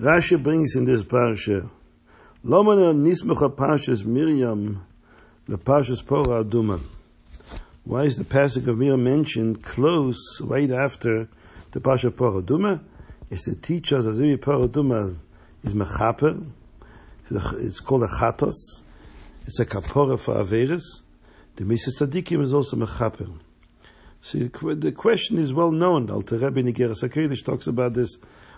Rashi brings in this parsha, Lomana nismecha parshas Miriam, the parshas Pora Aduma. Why is the passage of Miriam mentioned close right after the parsha Pora Aduma? It's to teach us as if Pora Aduma is mechaper. It's called a chatos. It's a kapora for averis. The Mises Tzadikim is also mechaper. See, the question is well known. Alter Rebbe Nigeras HaKodesh talks about this.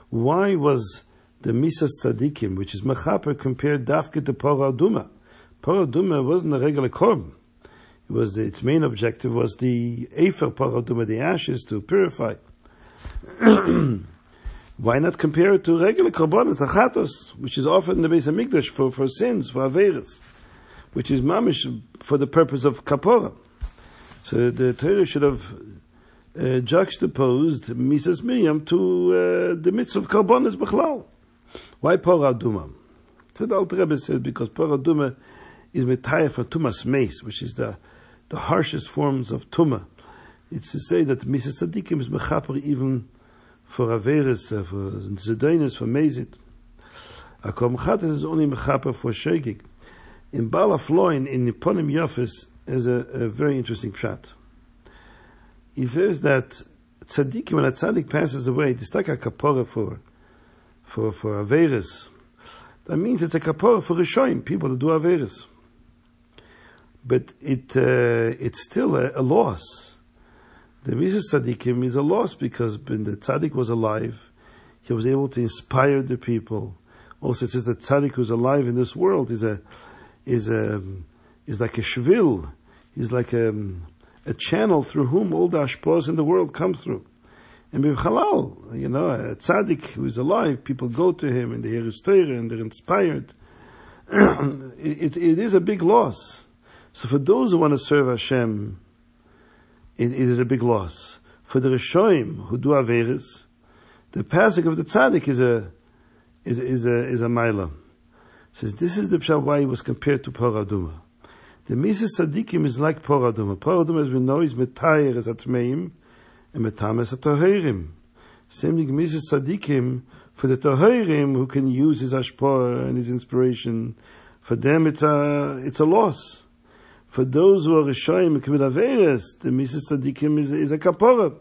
Why was the Misas Tzadikim, which is Mechaper, compared Dafke to Pora Duma. Wasn't a regular korban. It was the, its main objective was the Efer Pora Duma, the ashes to purify. Why not compare it to regular korbanos, achatos, which is offered in the base of Mikdash for, for sins, for averis, which is mamish for the purpose of kapora. So the Torah should have uh, juxtaposed Misas Miriam to uh, the mitzvah of korbanos b'chlal. Why Pora Duma? So the Alter Rebbe says because Pora Duma is metayah for Tumas Meis, which is the, the harshest forms of Tuma. It's to say that Mises Tzadikim is mechaper even for Averis, uh, for Zedonis, for Mezit. A Komchatas is only mechaper for Shegig. In Bala Floin, in Niponim Yofis, is a, a very interesting pshat. He says that tzaddikim, when a tzaddik passes away, it's like a kapora for for for averis. That means it's a kapora for rishoyim, people that do averis. But it uh, it's still a, a loss. The Mises Tzaddikim is a loss because when the tzaddik was alive, he was able to inspire the people. Also, it says that tzaddik who's alive in this world is a is a is like a shvil. He's like a, a channel through whom all the ashpos in the world come through. And Halal, you know, a tzaddik who is alive, people go to him and they hear his Torah and they're inspired. it, it is a big loss. So for those who want to serve Hashem, it, it is a big loss. For the Rishoim who do Averis, the passing of the tzaddik is a, is, is a, is a mila. Says this is the pshat why he was compared to Paraduma. The Mises Tzaddikim is like Paraduma. Paraduma, as we know, is Metayer as Atmeim, and metames toherim. Same thing, Mises Tzadikim, for the toherim who can use his ashpor and his inspiration, for them it's a, it's a loss. For those who are Rishoyim and Averes, the Mises Tzadikim is, is a kapora.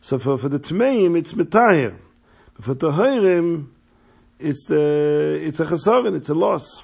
So for, for the Tmeim, it's Metahir. For Tohirim, it's, uh, it's a chasarin, it's a loss.